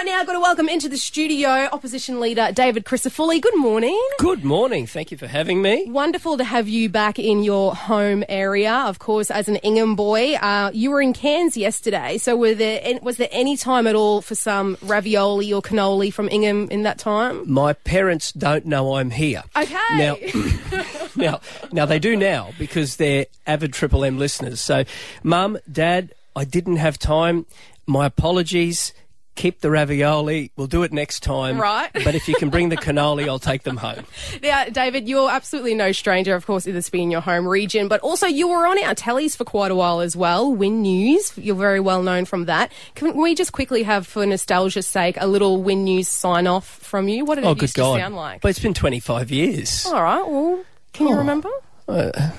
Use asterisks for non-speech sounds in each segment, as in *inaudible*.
right now, I've got to welcome into the studio Opposition Leader David Crisafulli. Good morning. Good morning. Thank you for having me. Wonderful to have you back in your home area. Of course, as an Ingham boy, uh, you were in Cairns yesterday. So, were there was there any time at all for some ravioli or cannoli from Ingham in that time? My parents don't know I'm here. Okay. Now, *laughs* *laughs* now, now they do now because they're avid Triple M listeners. So, Mum, Dad, I didn't have time. My apologies. Keep the ravioli. We'll do it next time. Right. But if you can bring the *laughs* cannoli, I'll take them home. Now, David, you're absolutely no stranger, of course, to this being your home region, but also you were on our tellies for quite a while as well. Win News, you're very well known from that. Can we just quickly have, for nostalgia's sake, a little Win News sign off from you? What did oh, it used to sound like? But it's been 25 years. All right, well, can you Oh. remember? Uh,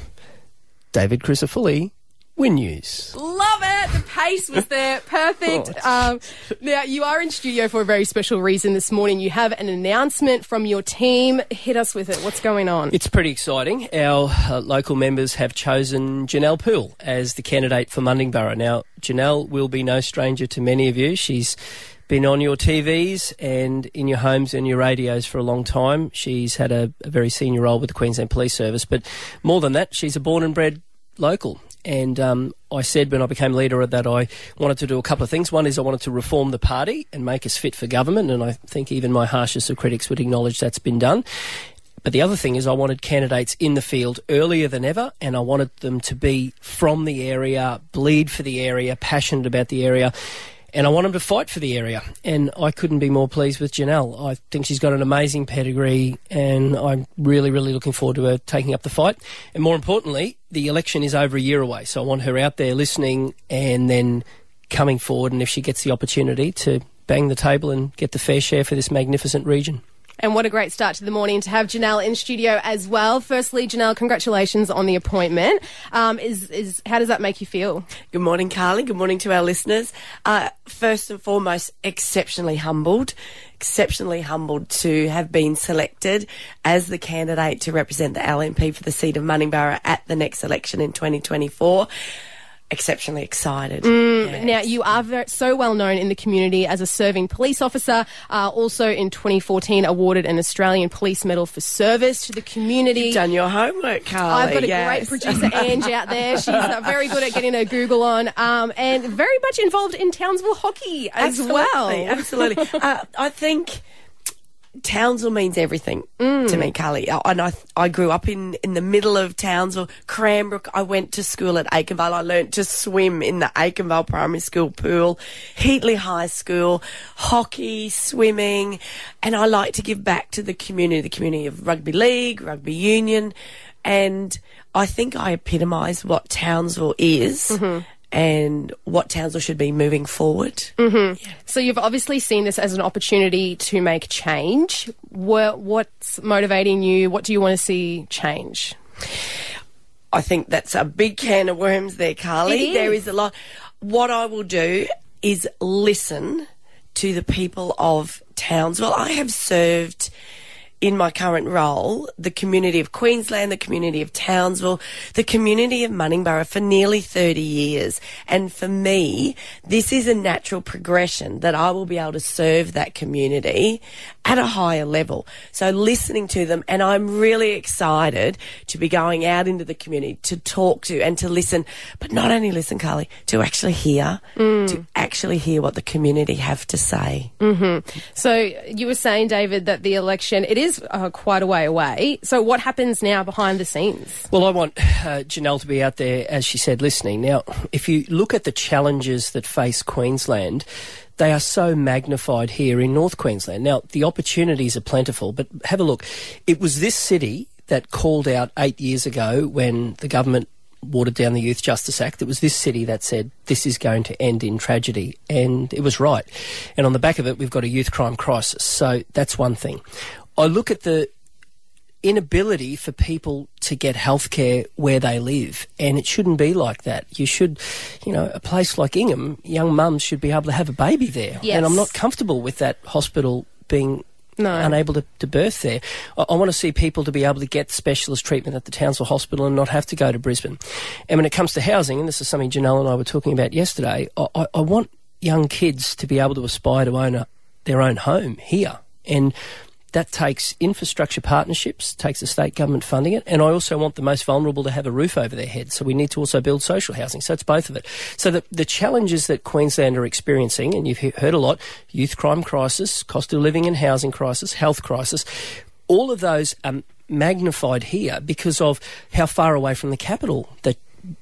David Crisafulli, Win News. Love The pace was there. *laughs* Perfect. Um, now, you are in studio for a very special reason this morning. You have an announcement from your team. Hit us with it. What's going on? It's pretty exciting. Our uh, local members have chosen Janelle Poole as the candidate for Mundingburra. Now, Janelle will be no stranger to many of you. She's been on your TVs and in your homes and your radios for a long time. She's had a, a very senior role with the Queensland Police Service, but more than that, she's a born and bred local. And um, I said when I became leader that I wanted to do a couple of things. One is I wanted to reform the party and make us fit for government, and I think even my harshest of critics would acknowledge that's been done. But the other thing is, I wanted candidates in the field earlier than ever, and I wanted them to be from the area, bleed for the area, passionate about the area, and I want them to fight for the area. And I couldn't be more pleased with Janelle. I think she's got an amazing pedigree, and I'm really, really looking forward to her taking up the fight. And more importantly, the election is over a year away, so I want her out there listening and then coming forward, and if she gets the opportunity to bang the table and get the fair share for this magnificent region. And what a great start to the morning to have Janelle in studio as well. Firstly, Janelle, congratulations on the appointment. Um, is is how does that make you feel? Good morning, Carley. Good morning to our listeners. Uh, first and foremost, exceptionally humbled, exceptionally humbled to have been selected as the candidate to represent the LNP for the seat of Mundingburra at the next election in 2024. Exceptionally excited. Yes. Now, you are very, so well known in the community as a serving police officer. Uh, also, in 2014, awarded an Australian Police Medal for service to the community. You've done your homework, Carley. I've got a yes. great producer, Ange, out there. She's uh, very good at getting her Google on, um, and very much involved in Townsville hockey as absolutely, well. Absolutely. *laughs* uh, I think Townsville means everything Mm. to me, Carley. Uh, And I, I grew up in, in the middle of Townsville, Cranbrook. I went to school at Aitkenvale. I learnt to swim in the Aitkenvale Primary School pool, Heatley High School, hockey, swimming, and I like to give back to the community, the community of rugby league, rugby union, and I think I epitomise what Townsville is. Mm-hmm. And what Townsville should be moving forward. Mm-hmm. So you've obviously seen this as an opportunity to make change. What, what's motivating you? What do you want to see change? I think that's a big can of worms there, Carley. There is. is a lot. What I will do is listen to the people of Townsville. I have served in my current role the community of Queensland, the community of Townsville, the community of Mundingburra for nearly 30 years. And for me, this is a natural progression that I will be able to serve that community at a higher level. So listening to them, and I'm really excited to be going out into the community to talk to and to listen, but not only listen, Carley, to actually hear, mm. to actually hear what the community have to say. Mm-hmm. So you were saying, David, that the election it is uh, quite a way away. So what happens now behind the scenes? Well, I want uh, Janelle to be out there, as she said, listening. Now, if you look at the challenges that face Queensland, they are so magnified here in North Queensland. Now, the opportunities are plentiful, but have a look. It was this city that called out eight years ago when the government watered down the Youth Justice Act. It was this city that said this is going to end in tragedy, and it was right. And on the back of it, we've got a youth crime crisis. So that's one thing. I look at the inability for people to get healthcare where they live, and it shouldn't be like that. You should, you know, a place like Ingham, young mums should be able to have a baby there, Yes. and I'm not comfortable with that hospital being. No. Unable to, to birth there. I, I want to see people to be able to get specialist treatment at the Townsville Hospital and not have to go to Brisbane. And when it comes to housing, and this is something Janelle and I were talking about yesterday, I, I, I want young kids to be able to aspire to own a, their own home here. And that takes infrastructure partnerships, takes the state government funding it, and I also want the most vulnerable to have a roof over their head. So we need to also build social housing. So it's both of it. So the, the challenges that Queensland are experiencing, and you've heard a lot, youth crime crisis, cost of living and housing crisis, health crisis, all of those are magnified here because of how far away from the capital that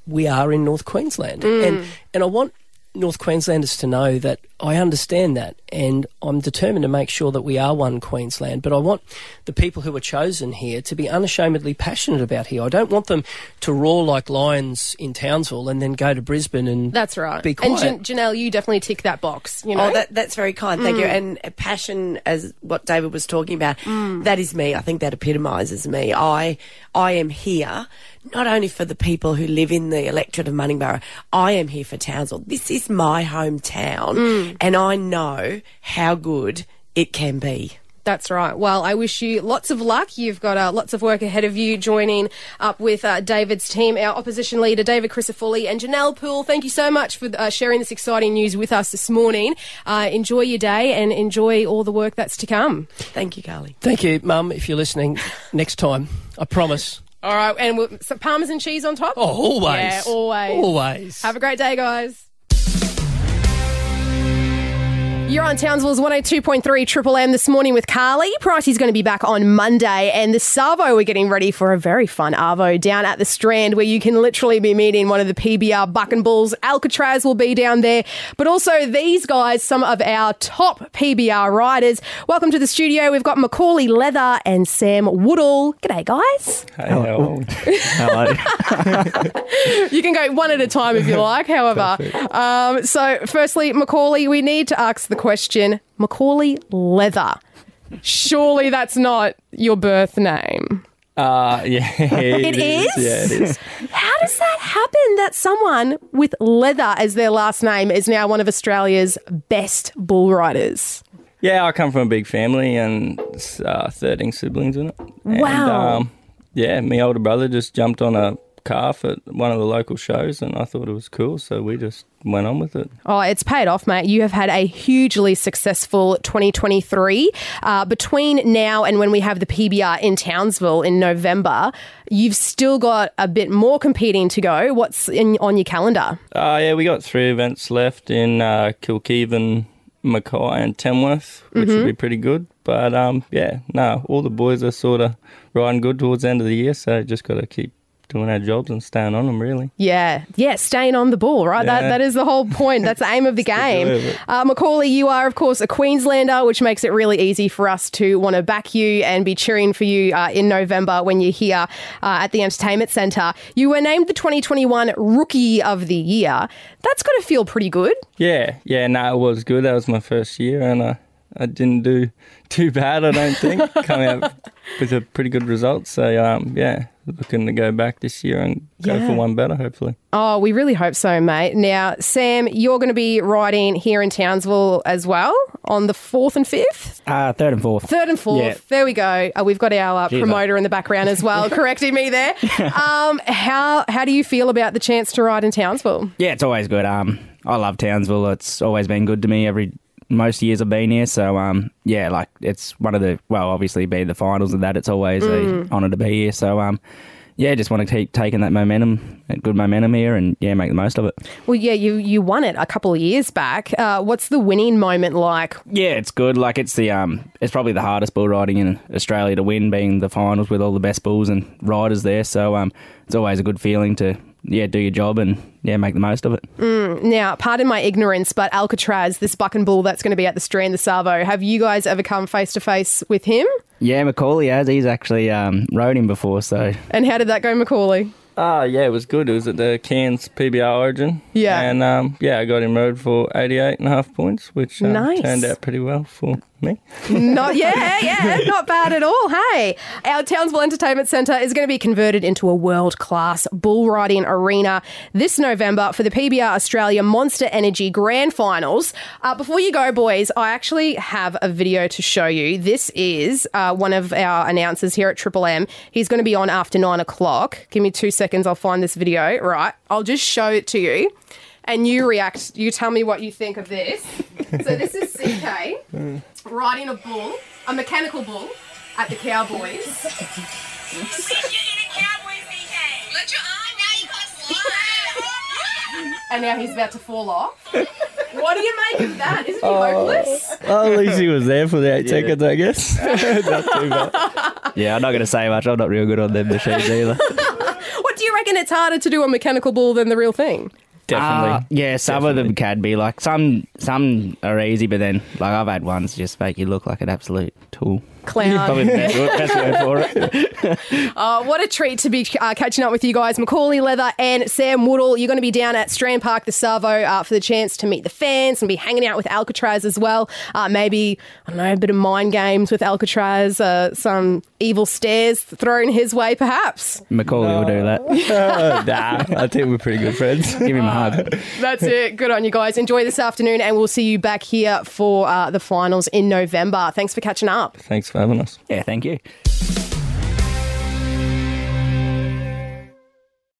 we are in North Queensland. Mm. And, and I want North Queenslanders to know that I understand that and I'm determined to make sure that we are one Queensland. But I want the people who are chosen here to be unashamedly passionate about here. I don't want them to roar like lions in Townsville and then go to Brisbane and That's right. be quiet. And Jan- Janelle, you definitely tick that box. You oh, know, Oh, that, that's very kind. Thank you. Mm. And passion, as what David was talking about, mm. that is me. I think that epitomises me. I, I am here not only for the people who live in the electorate of Mundingburra. I am here for Townsville. This is my hometown, mm. And I know how good it can be. That's right. Well, I wish you lots of luck. You've got uh, lots of work ahead of you joining up with uh, David's team, our opposition leader, David Crisafulli, and Janelle Poole. Thank you so much for uh, sharing this exciting news with us this morning. Uh, enjoy your day and enjoy all the work that's to come. Thank you, Carley. Thank you, Mum, if you're listening *laughs* next time. I promise. All right, and we'll, some parmesan cheese on top. Oh, always. Yeah, always. Always. Have a great day, guys. You're on Townsville's 102.3 Triple M this morning with Carley. Pricey's going to be back on Monday, and the Savo we're getting ready for a very fun Arvo down at the Strand where you can literally be meeting one of the PBR Buck and Bulls. Alcatraz will be down there, but also these guys, some of our top PBR riders. Welcome to the studio. We've got Macaulay Leather and Sam Woodall. G'day, guys. Hello. Hello. *laughs* *laughs* You can go one at a time if you like, however. Um, so, firstly, Macaulay, we need to ask the question Macaulay Leather. Surely that's not your birth name. Uh, *laughs* yeah, It it is? Yeah, it is. How does that happen that someone with leather as their last name is now one of Australia's best bull riders? Yeah, I come from a big family and uh, 13 siblings in it. And, Wow. um, yeah, my older brother just jumped on a calf at one of the local shows and I thought it was cool, so we just went on with it. Oh, it's paid off, mate. You have had a hugely successful 2023. Uh, between now and when we have the PBR in Townsville in November, you've still got a bit more competing to go. What's in, on your calendar? Uh, yeah, we got three events left in uh, Kilkivan, Mackay, and Tamworth, which Mm-hmm. would be pretty good. But um, yeah, no, all the boys are sort of riding good towards the end of the year, so just got to keep doing our jobs and staying on them, really. Yeah, yeah, staying on the ball, right? That, that is the whole point. That's the aim of the *laughs* game. Uh, Macaulay, you are of course a Queenslander, which makes it really easy for us to want to back you and be cheering for you uh, in November when you're here uh, at the entertainment centre. You were named the 2021 Rookie of the Year. That's got to feel pretty good. Yeah, yeah, no, it was good. That was my first year, and uh, I didn't do too bad. I don't think *laughs* coming out with a pretty good result. So um, yeah, looking to go back this year and go Yeah. for one better, hopefully. Oh, we really hope so, mate. Now, Sam, you're going to be riding here in Townsville as well on the 4th and 5th? Uh, third and fourth. Third and fourth. Yeah. There we go. Uh, we've got our uh, promoter in the background as well, *laughs* correcting me there. *laughs* Um, how how do you feel about the chance to ride in Townsville? Yeah, it's always good. Um, I love Townsville. It's always been good to me every most years I've been here. So um, yeah, like it's one of the well, obviously being the finals and that. It's always Mm. a honour to be here. So um, yeah, just want to keep taking that momentum, that good momentum here, and yeah, make the most of it. Well, yeah, you you won it a couple of years back. Uh, what's the winning moment like? Yeah, it's good. Like it's the um, it's probably the hardest bull riding in Australia to win, being the finals with all the best bulls and riders there. So um, it's always a good feeling to yeah do your job and yeah make the most of it. Now, pardon my ignorance, but Alcatraz, this buck and bull that's going to be at the Strand, the Savo, have you guys ever come face to face with him? Yeah, Macaulay has. He's actually um, rode him before, so And how did that go, Macaulay? Ah, yeah, it was good. It was at the Cairns PBR Origin. Yeah. And um, yeah, I got him rode for 88 and a half points, which uh, Nice. turned out pretty well for me. Not yeah, *laughs* yeah, not bad at all. Hey, our Townsville Entertainment Centre is going to be converted into a world-class bull riding arena this November for the PBR Australia Monster Energy Grand Finals. Uh, before you go, boys, I actually have a video to show you. This is uh, one of our announcers here at Triple M. He's going to be on after nine o'clock. Give me two seconds. I'll find this video. Right, I'll just show it to you. And you react. You tell me what you think of this. so this is CK mm. riding a bull, a mechanical bull, at the Cowboys. *laughs* and now he's about to fall off. What do you make of that? Isn't he oh. hopeless? Well, at least he was there for the eight seconds, I guess. *laughs* *laughs* Not too bad. Yeah, I'm not going to say much. I'm not real good on them machines either. What do you reckon it's harder to do a mechanical bull than the real thing? Definitely. Uh, yeah, some of them can be like some. Some are easy, but then like I've had ones just make you look like an absolute tool. Probably Clown. the best, word- best word for it. *laughs* Uh, what a treat to be uh, catching up with you guys. Macaulay Leather and Sam Woodall. You're going to be down at Strand Park, the Savo, uh, for the chance to meet the fans and be hanging out with Alcatraz as well. Uh, maybe, I don't know, a bit of mind games with Alcatraz, uh, some evil stares thrown his way, perhaps. Macaulay will do that. Uh, *laughs* nah, I think we're pretty good friends. *laughs* Give him a hug. That's it. Good on you guys. Enjoy this afternoon, and we'll see you back here for uh, the finals in November. Thanks for catching up. Thanks having us. Yeah, thank you.